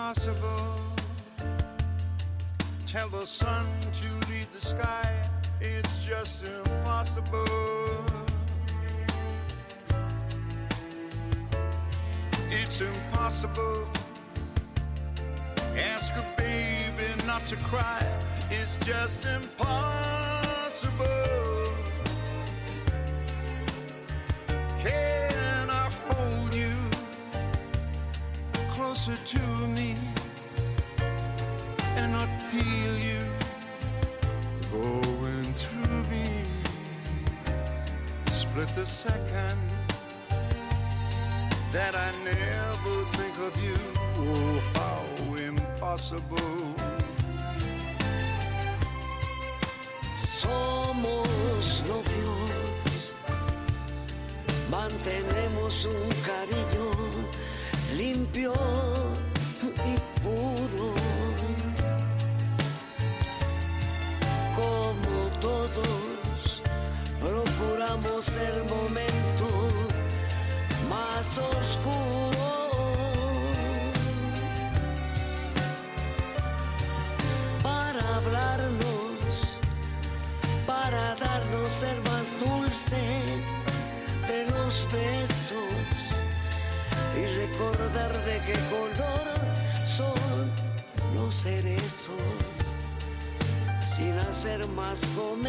impossible. Tell the sun to lead the sky, it's just impossible. It's impossible. Ask a baby not to cry, it's just impossible. más conmigo.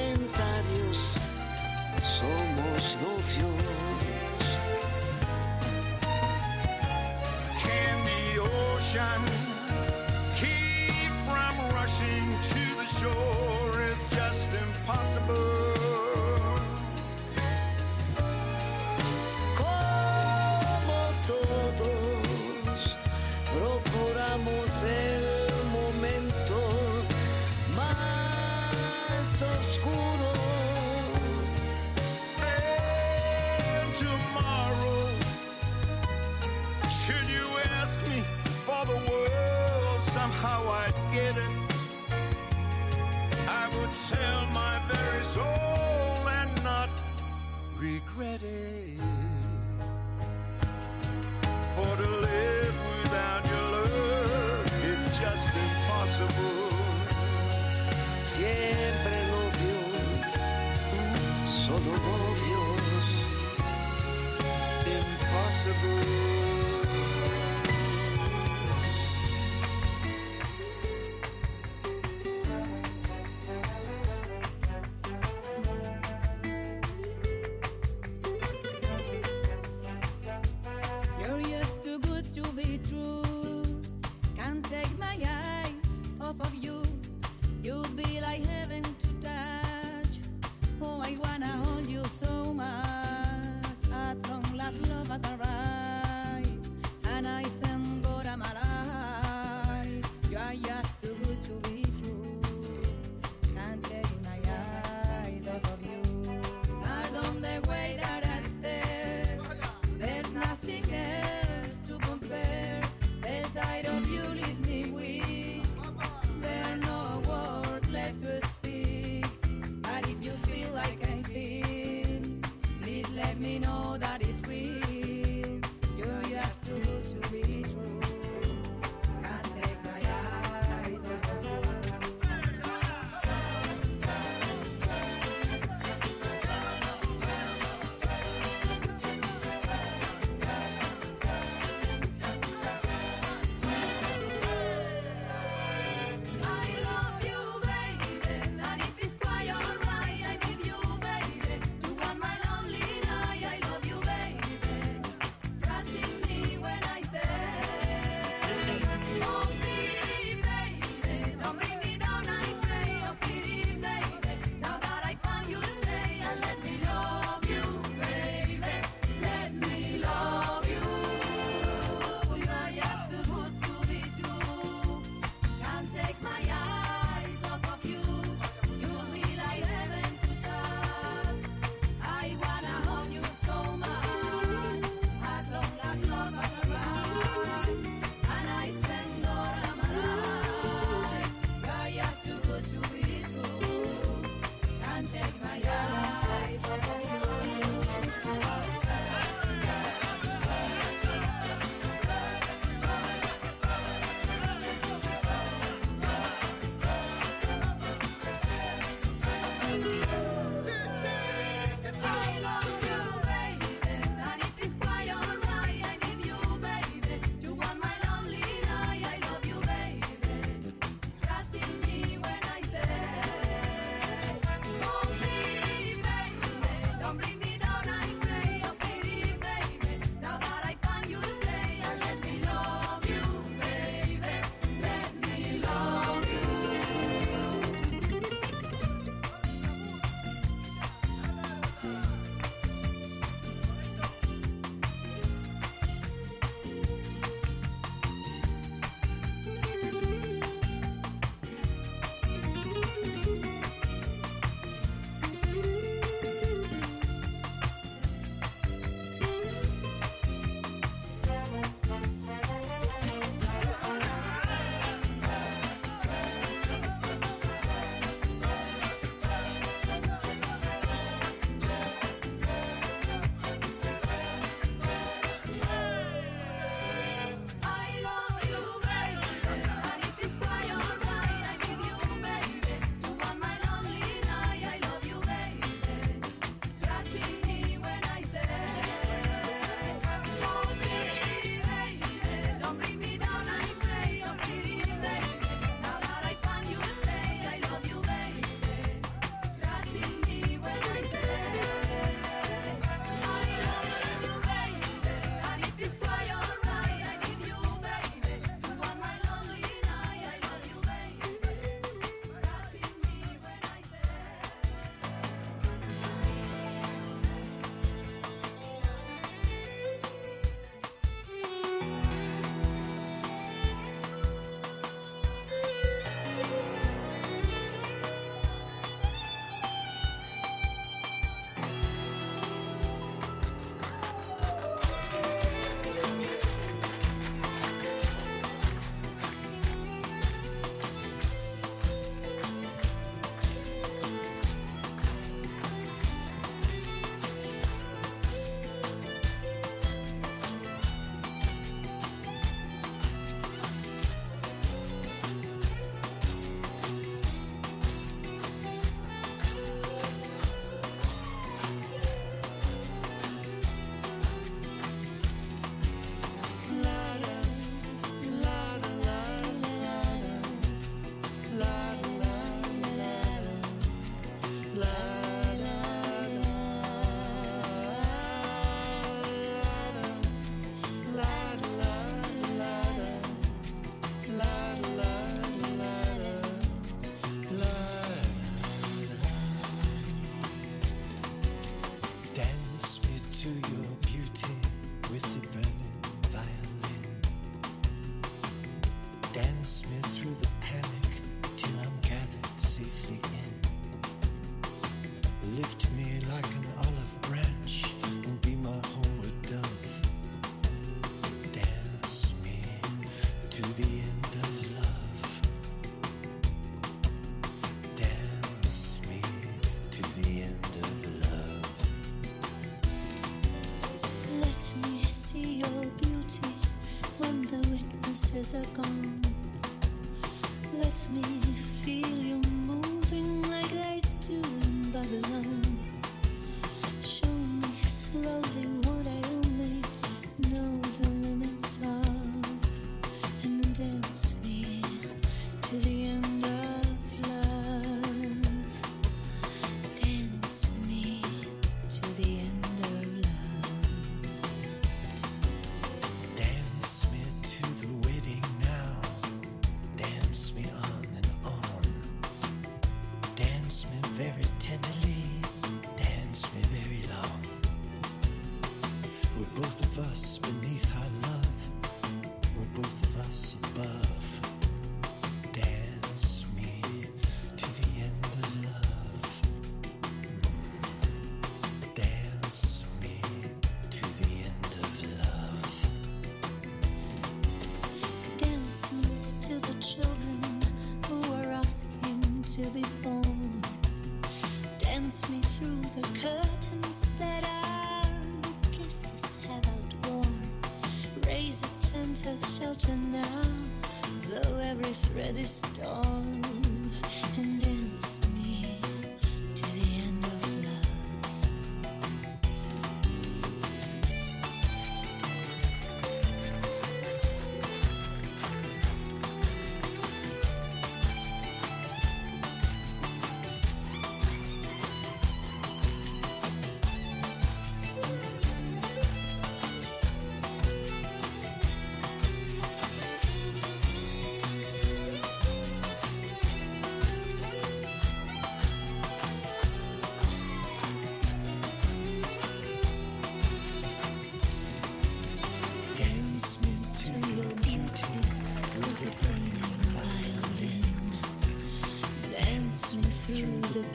This storm.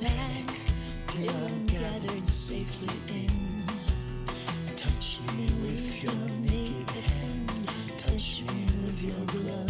back till I'm gathered safely in. Touch me with your naked hand, touch me with your glove.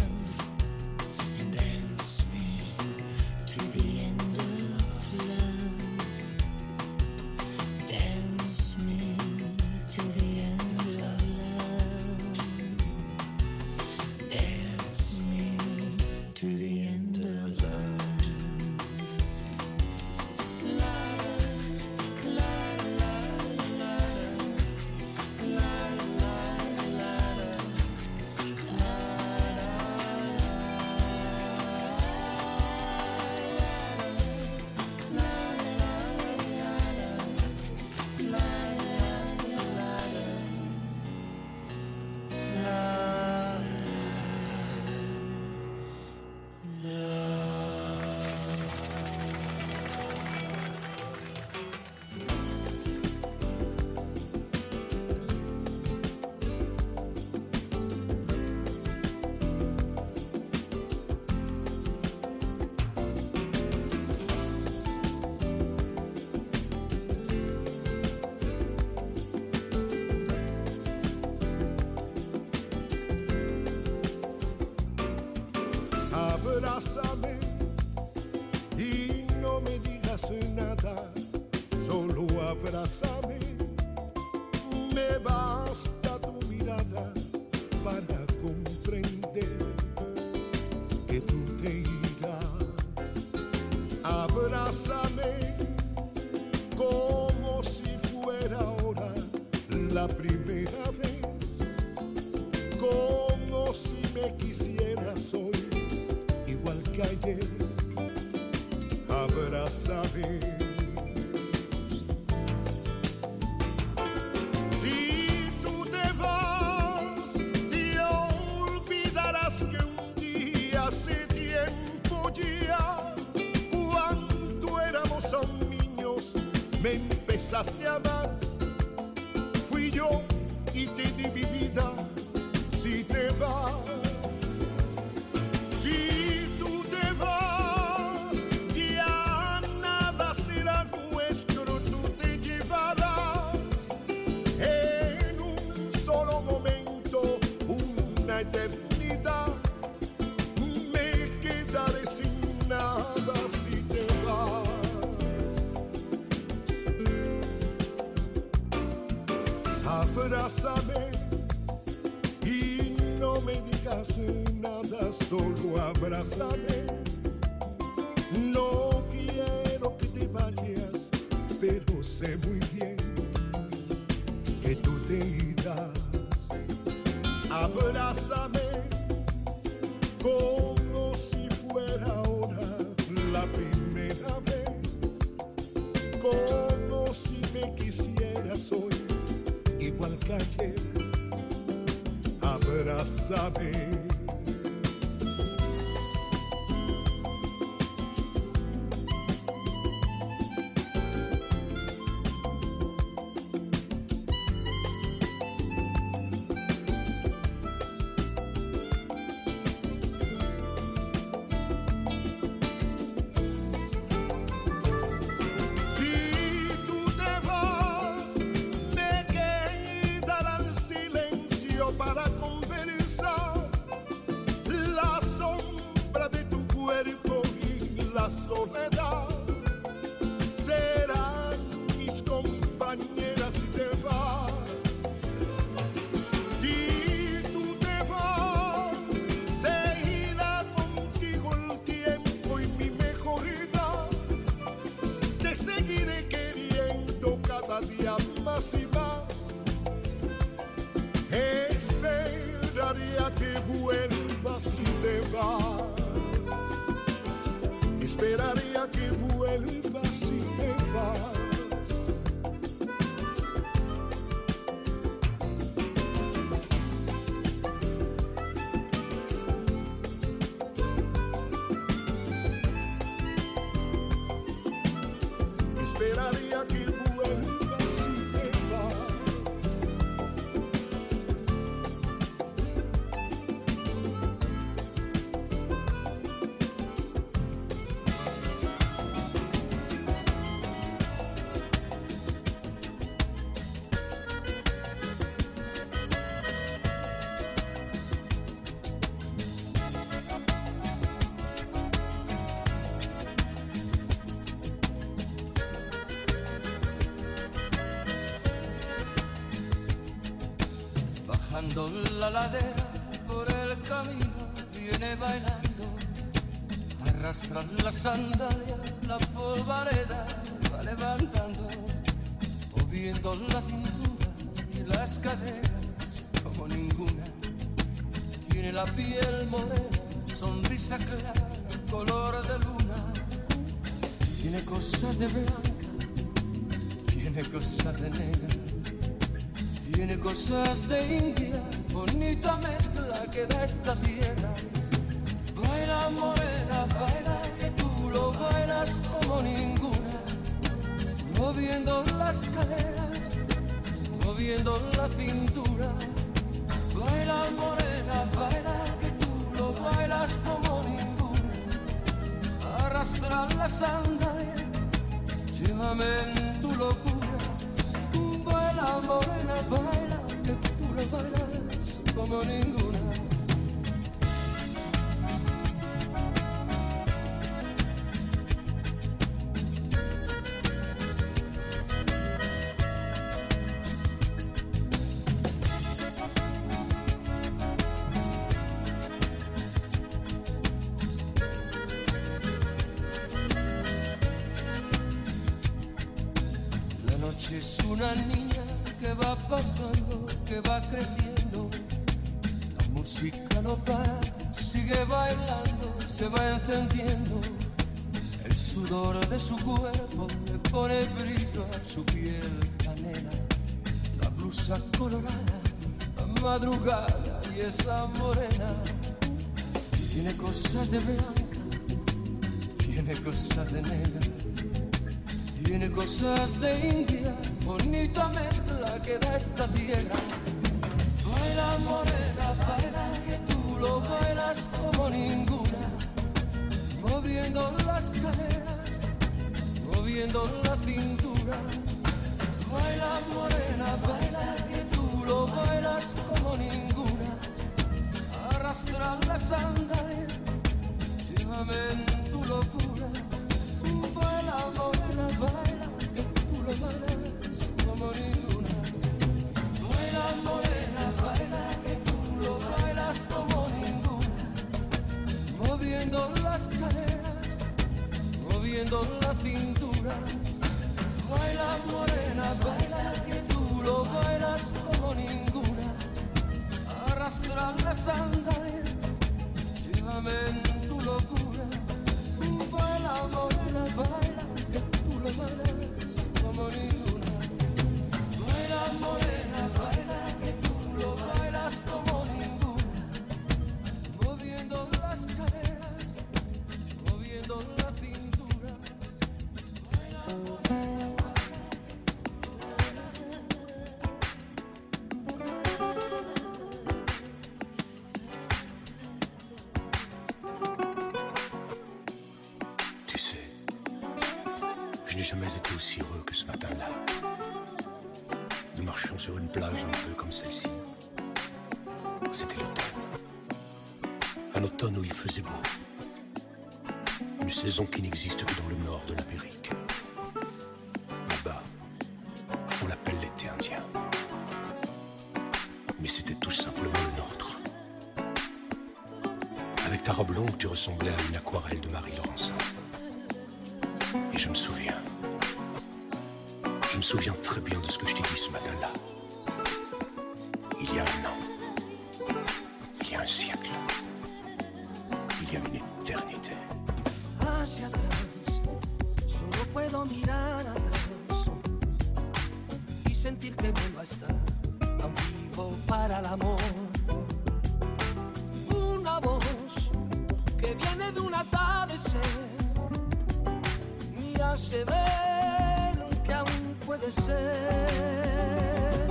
La ladera por el camino viene bailando, arrastra la sandalia, la polvareda va levantando, moviendo la cintura y las caderas como ninguna. Tiene la piel morena, sonrisa clara, color de luna. Tiene cosas de blanca, tiene cosas de negra. Tiene cosas de India, bonita mezcla que da esta tierra. Baila morena, baila que tú lo bailas como ninguna. Moviendo las caderas, moviendo la cintura. Baila morena, baila que tú lo bailas como ninguna. Arrastra la sandalia, llévame en morning. cosas de negra, tiene cosas de india, bonita mezcla que da esta tierra. Baila morena, baila que tú lo bailas como ninguna, moviendo las caderas, moviendo la cintura. Baila morena, baila que tú lo bailas como ninguna, arrastrar las sandalias, llévame en tu locura baila, morena, baila, que tú lo bailas como ninguna. Baila, morena, baila, que tú lo bailas como ninguna. Moviendo las caderas, moviendo la cintura. Baila, morena, baila, que tú lo bailas como ninguna. Arrastrar las sandalias, llévame en tu locura. Baila, morena, baila. hermanas como ninguna. No eran morenas. atardecer ni hace ver que aún puede ser.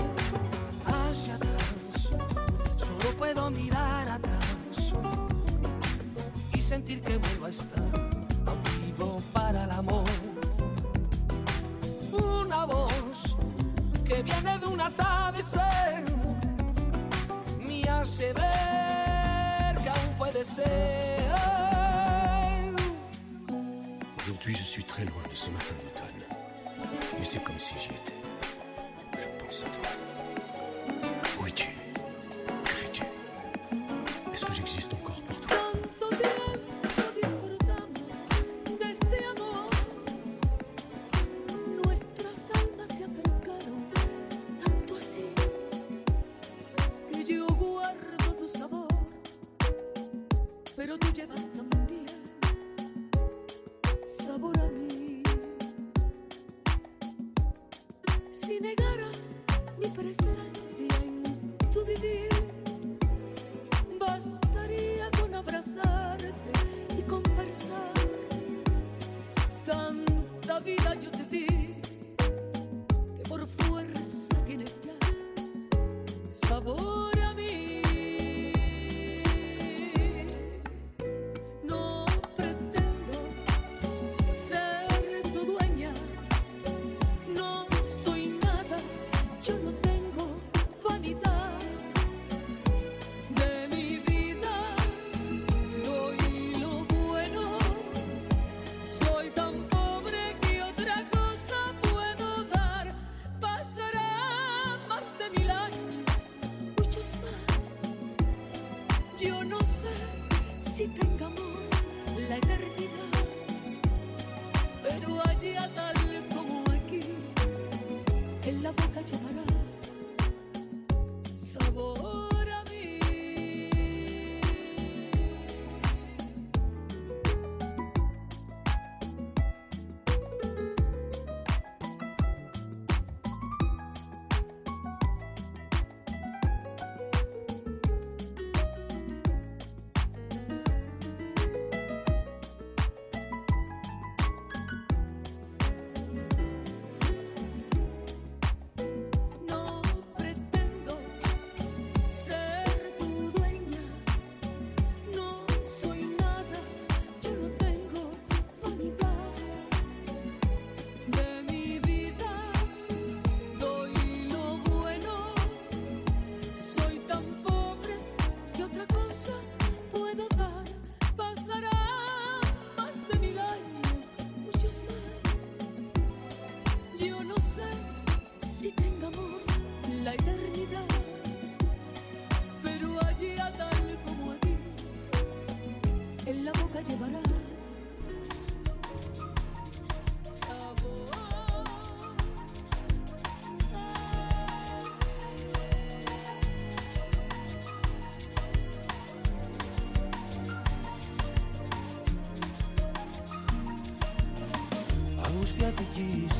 Hacia atrás, solo puedo mirar atrás y sentir que vuelvo a estar vivo para el amor. Una voz que viene de un atardecer me hace ver que aún puede ser. Depuis, je suis très loin de ce matin d'automne. Mais c'est comme si j'y étais. Je pense à toi.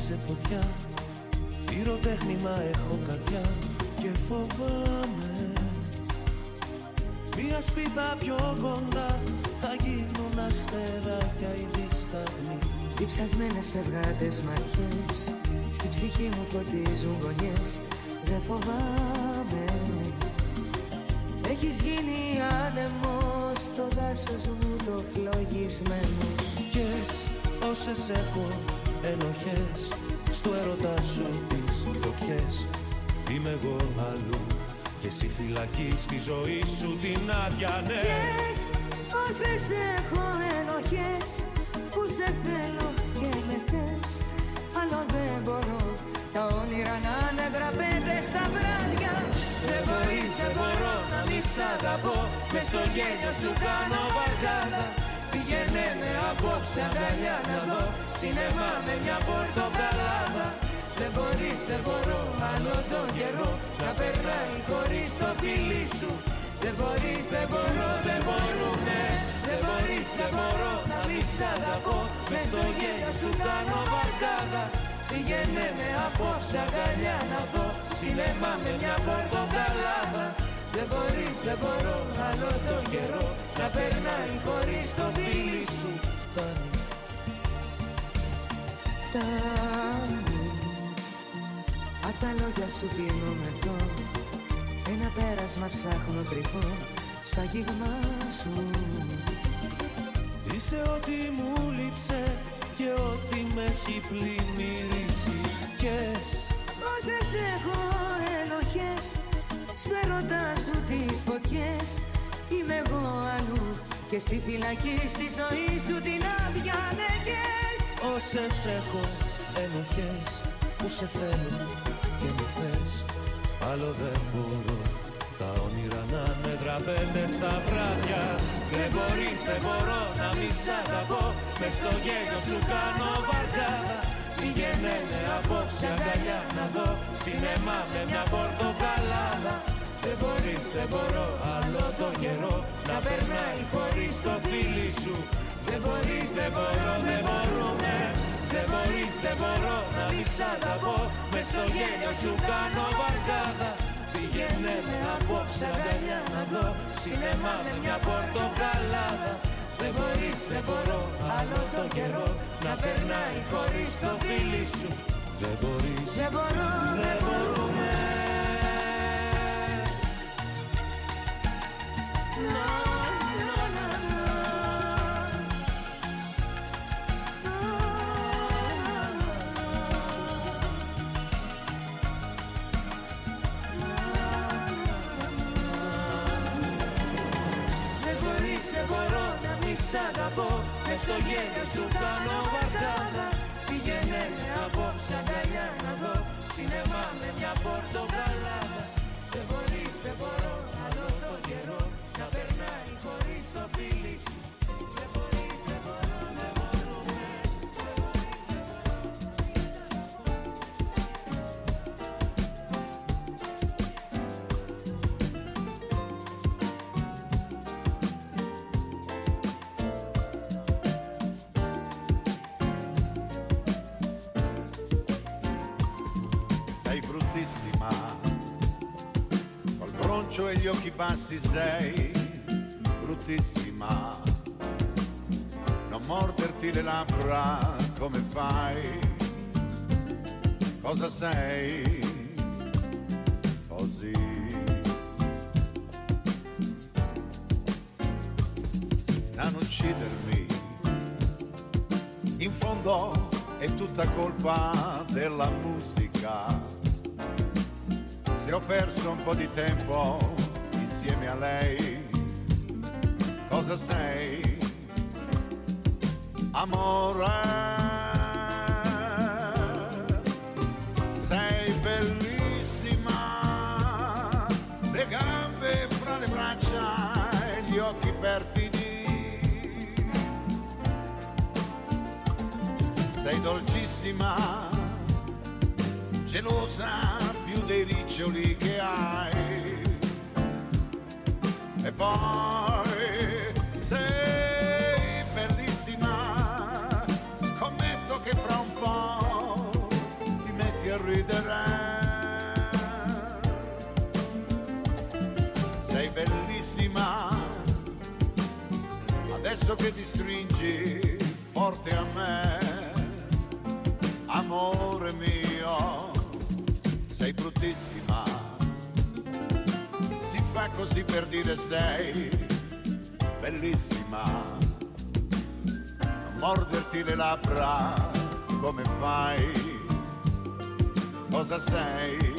Σε φωτιά. Πυροτέχνημα έχω καρδιά Και φοβάμαι. Μια σπίθα πιο κοντά Θα γίνουν αστεράκια οι δισταγμοί. Διψασμένες φευγάτες ματιές Στη ψυχή μου φωτίζουν γωνιές. Δεν φοβάμαι. Έχεις γίνει άνεμος Στο δάσος μου το φλογισμένο. Ποιες όσες έχω ενοχές Στο έρωτα σου τις φωτιές Είμαι εγώ αλλού Και εσύ φυλακή στη ζωή σου την άδεια ναι. Ποιες όσες έχω ενοχές Που σε θέλω και με θες. Άλλο δεν μπορώ Τα όνειρα να είναι δραπέτες στα βράδια. Δεν μπορείς, δεν μπορώ να μη σ' αγαπώ. Μες στο γέλιο σου κάνω βαρκάδα. Πήγαινε με απόψε αγκαλιά να δω Σινεμά με μια πορτοκαλάδα. Δεν μπορείς, δεν μπορώ άλλο τον καιρό. Να περνάει χωρίς το φίλι σου. Δεν μπορείς, δεν μπορώ, δεν μπορούνε Δεν μπορείς, δεν μπορώ να μη σ' αγαπώ. Μες στο γέλιο σου κάνω βαρκάδα. Πήγαινε με απόψε αγκαλιά να δω. Σινεμά με μια πορτοκαλάδα Δεν μπορείς, δεν μπορώ άλλο τον καιρό Να περνάει χωρίς το φίλι σου. Φτάνει. Φτάνει Απ' τα λόγια σου πίνω εδώ Ένα πέρασμα ψάχνω κρυφό Στα γίγμα σου. Είσαι ό,τι μου λείψε και ό,τι με έχει πλημμυρίσει. Κες Όσες έχω ενοχές Στο έρωτά σου τις φωτιές Είμαι εγώ αλλού. Και εσύ φυλακής στη ζωή σου την άδεια νεκές Όσες έχω ενοχές που σε θέλω και με θες. Άλλο δεν μπορώ. Τα όνειρα να με δραπέτες στα βράδια. Δεν μπορείς, δεν μπορώ να μη σ' αγαπώ. Μες στο γέλιο σου κάνω βαρκάδα Πήγαινε με απόψε αγκαλιά να δω Σινεμά με μια πορτοκαλάδα. Δεν μπορείς, δεν μπορώ άλλο το καιρό Να περνάει χωρίς το φίλι σου. Δεν μπορείς, δεν μπορώ, δεν μπορούμε. Δεν μπορείς, δεν μπορώ να μη σ' αγαπώ. Μες στο γέλιο σου κάνω βαρκάδα. Πήγαινε με απόψε αγκαλιά να δω Σινεμά με μια πορτοκαλάδα Δεν μπορείς, δεν μπορώ άλλο το καιρό Να περνάει χωρίς το φίλι σου. Δεν μπορείς, Δεν μπορώ, δεν μπορούμε. Να, σ' αγαπώ Μες στο γέλιο σου κάνω βαρκάδα. Πήγαινε με απόψε αγκαλιά να δω. Σινεμά με μια πορτοκαλάδα broncio e gli occhi bassi sei. Bruttissima, non morderti le labbra come fai, cosa sei? Così? Non uccidermi, in fondo è tutta colpa della musica. Perso un po' di tempo insieme a lei, cosa sei? Amore, sei bellissima, le gambe fra le braccia e gli occhi perfidi. Sei dolcissima, gelosa dei riccioli che hai. E poi sei bellissima, scommetto che fra un po' ti metti a ridere. Sei bellissima, adesso che ti stringi forte a me, amore mio sei bruttissima. Si fa così per dire sei bellissima. A morderti le labbra come fai? Cosa sei?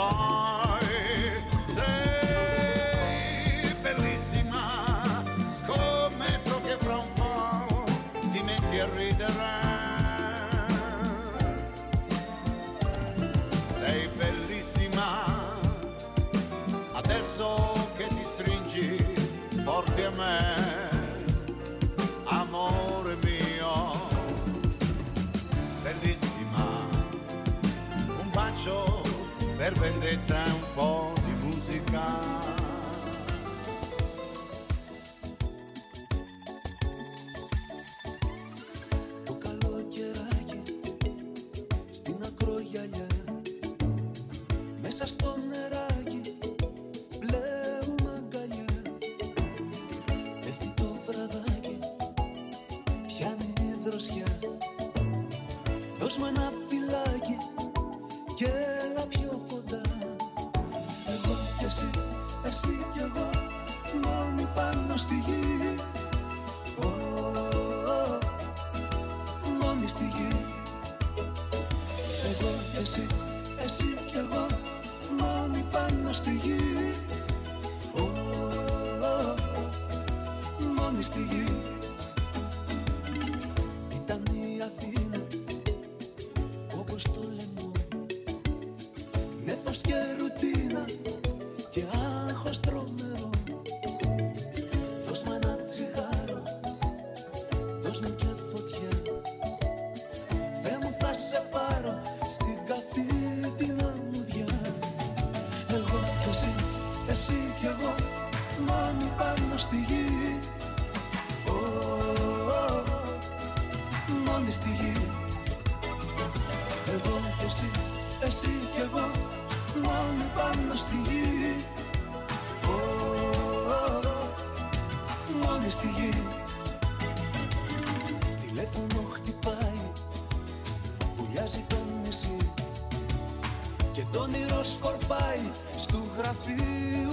Oh. daytime στου γραφείου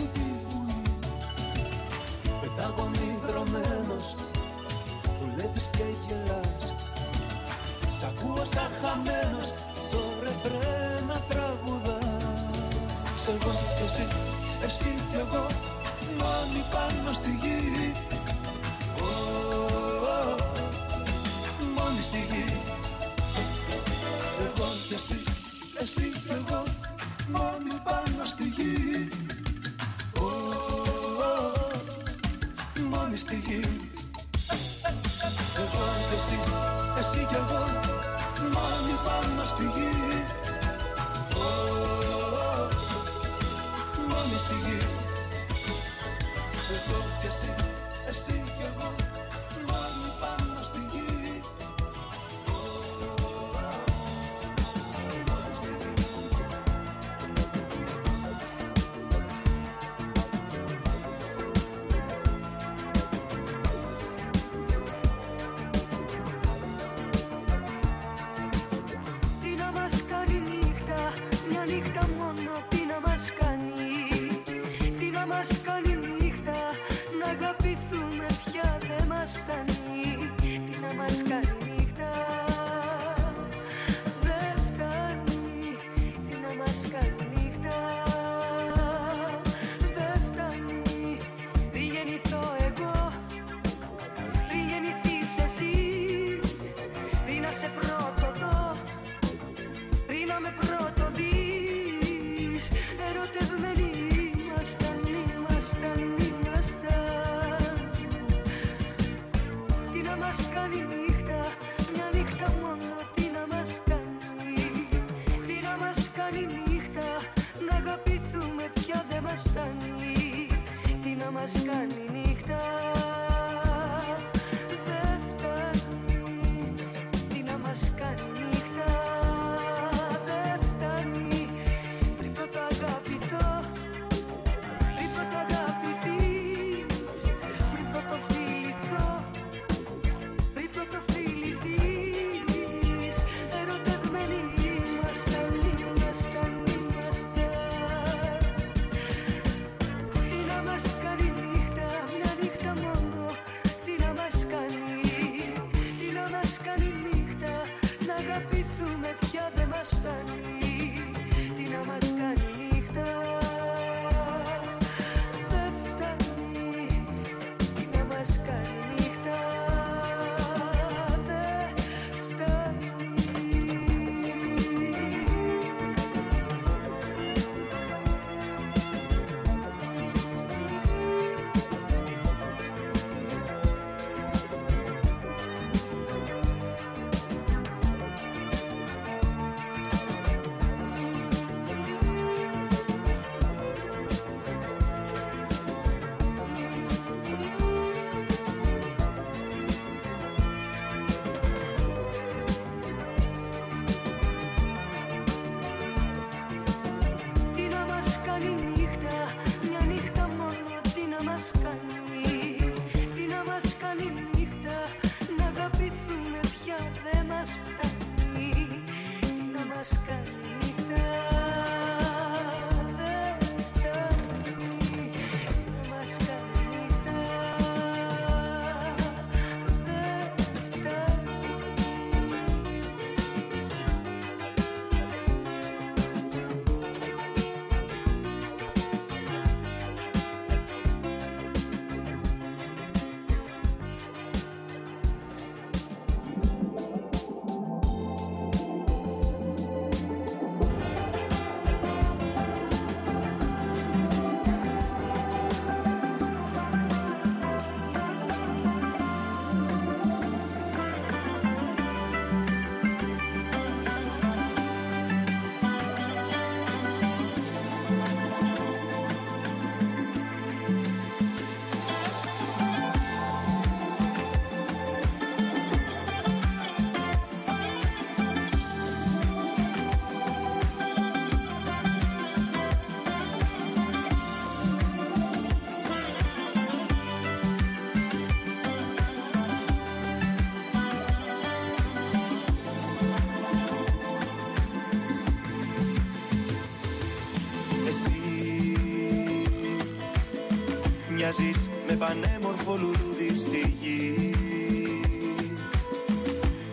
με πανέμορφο λουλούδι στη γη.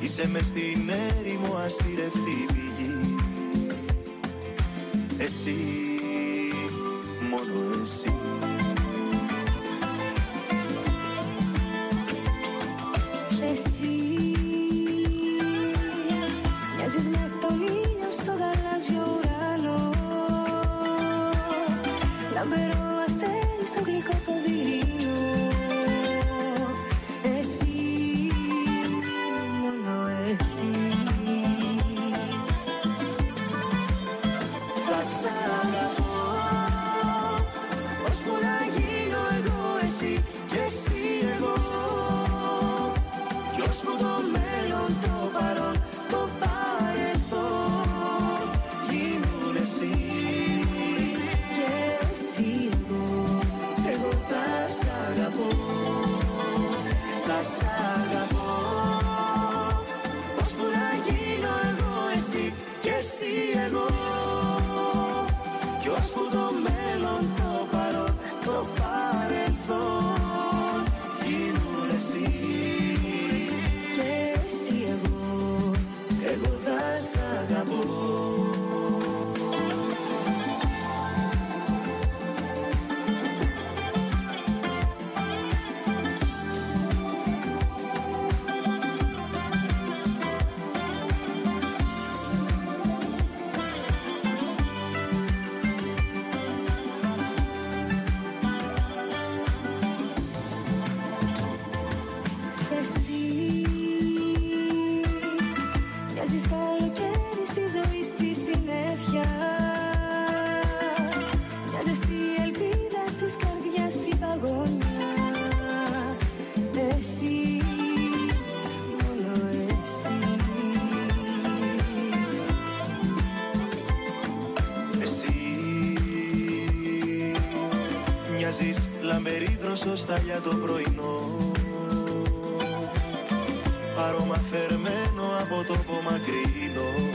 Είσαι μες στην έρημο αστηρευτή σωστά για το πρωινό. Άρωμα φερμένο από το μακρινό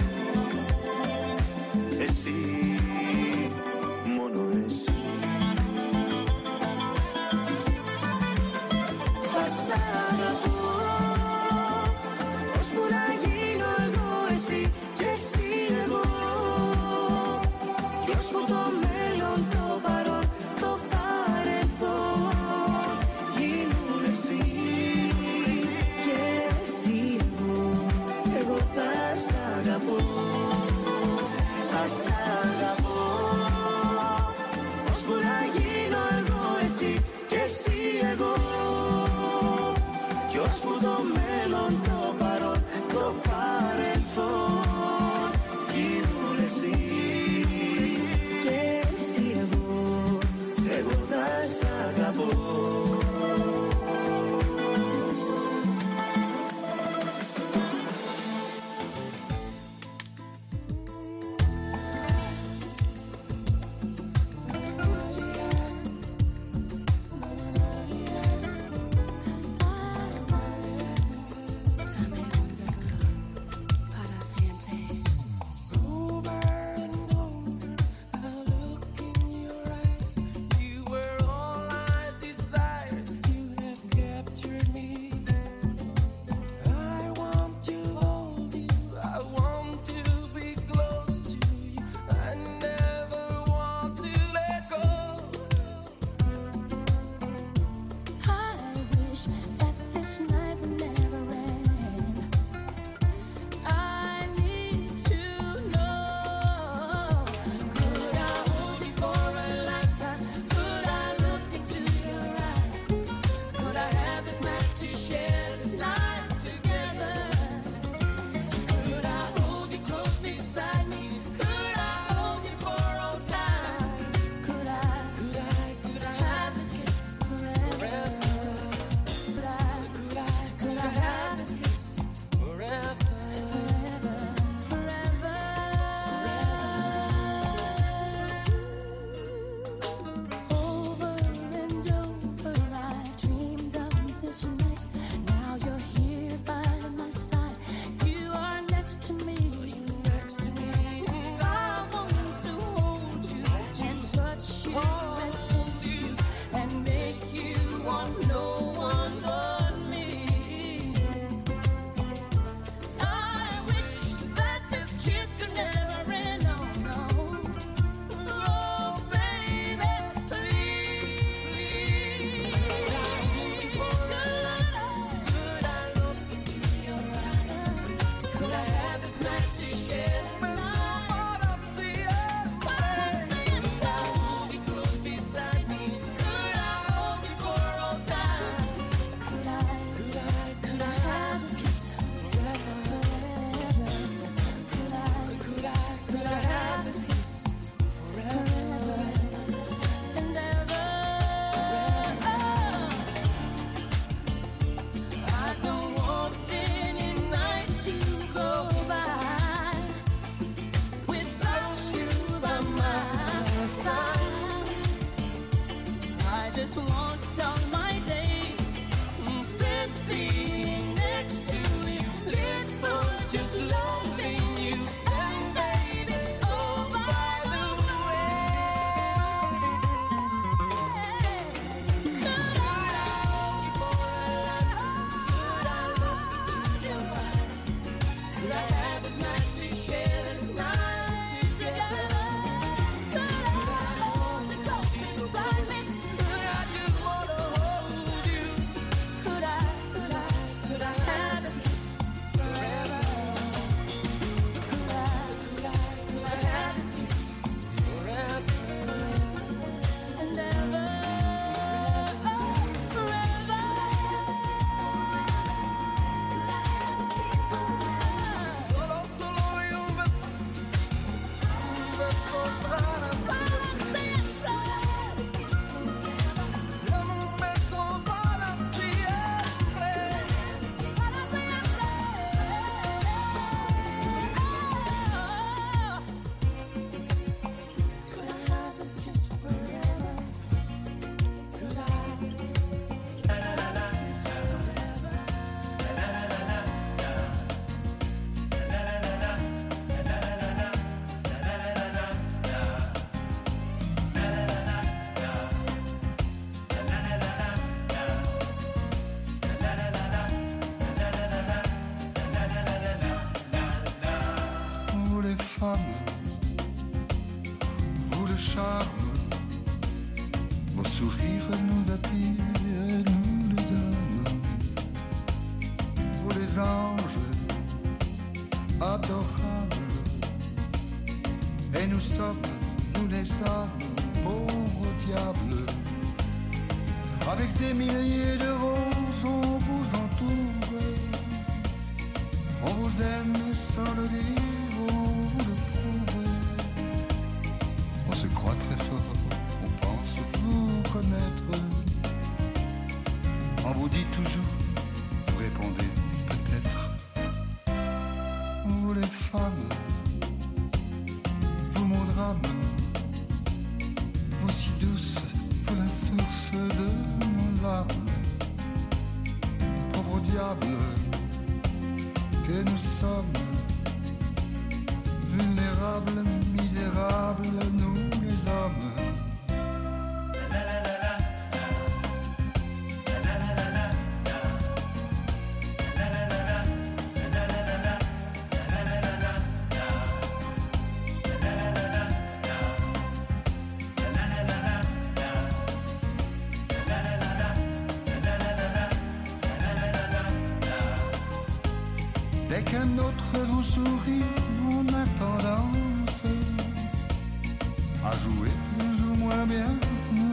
à jouer plus ou moins bien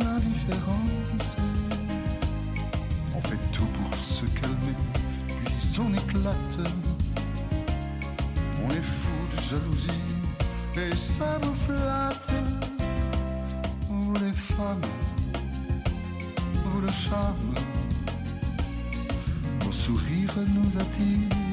la différence. On fait tout pour se calmer, puis on éclate. On est fou de jalousie et ça nous flatte. Vous les femmes, vous le charme, vos sourires nous attirent.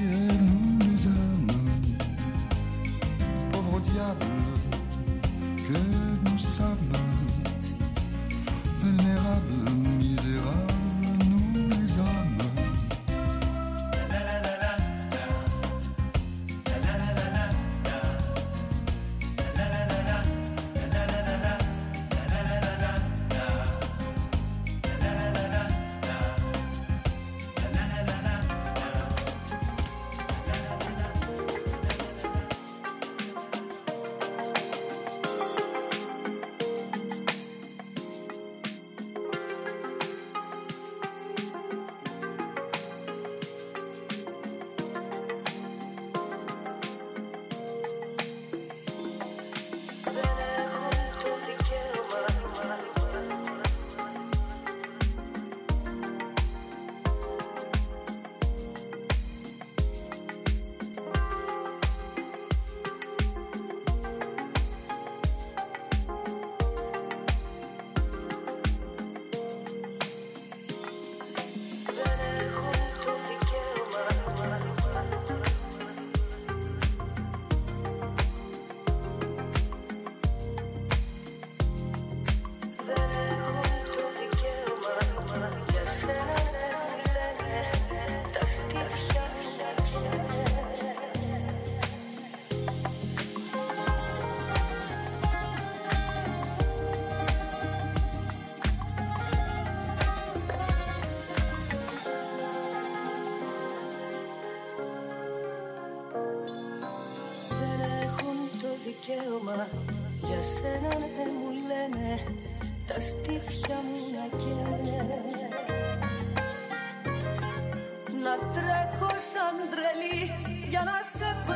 and I said.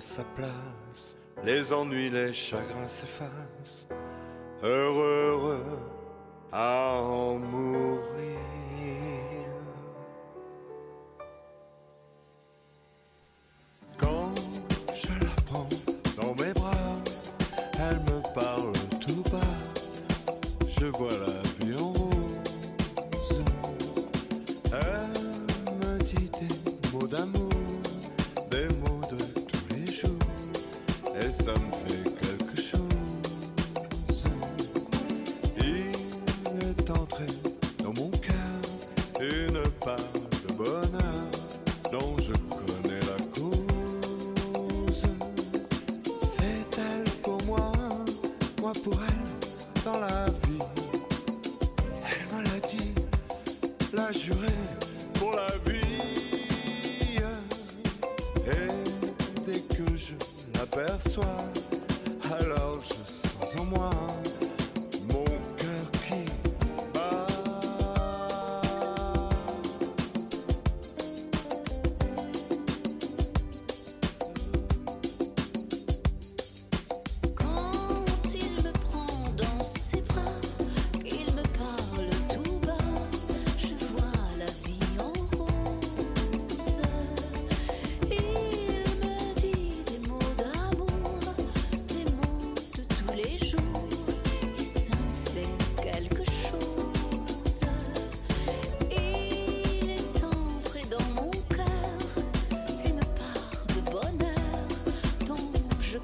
Sa place. Les ennuis, les chagrins s'effacent.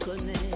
connect.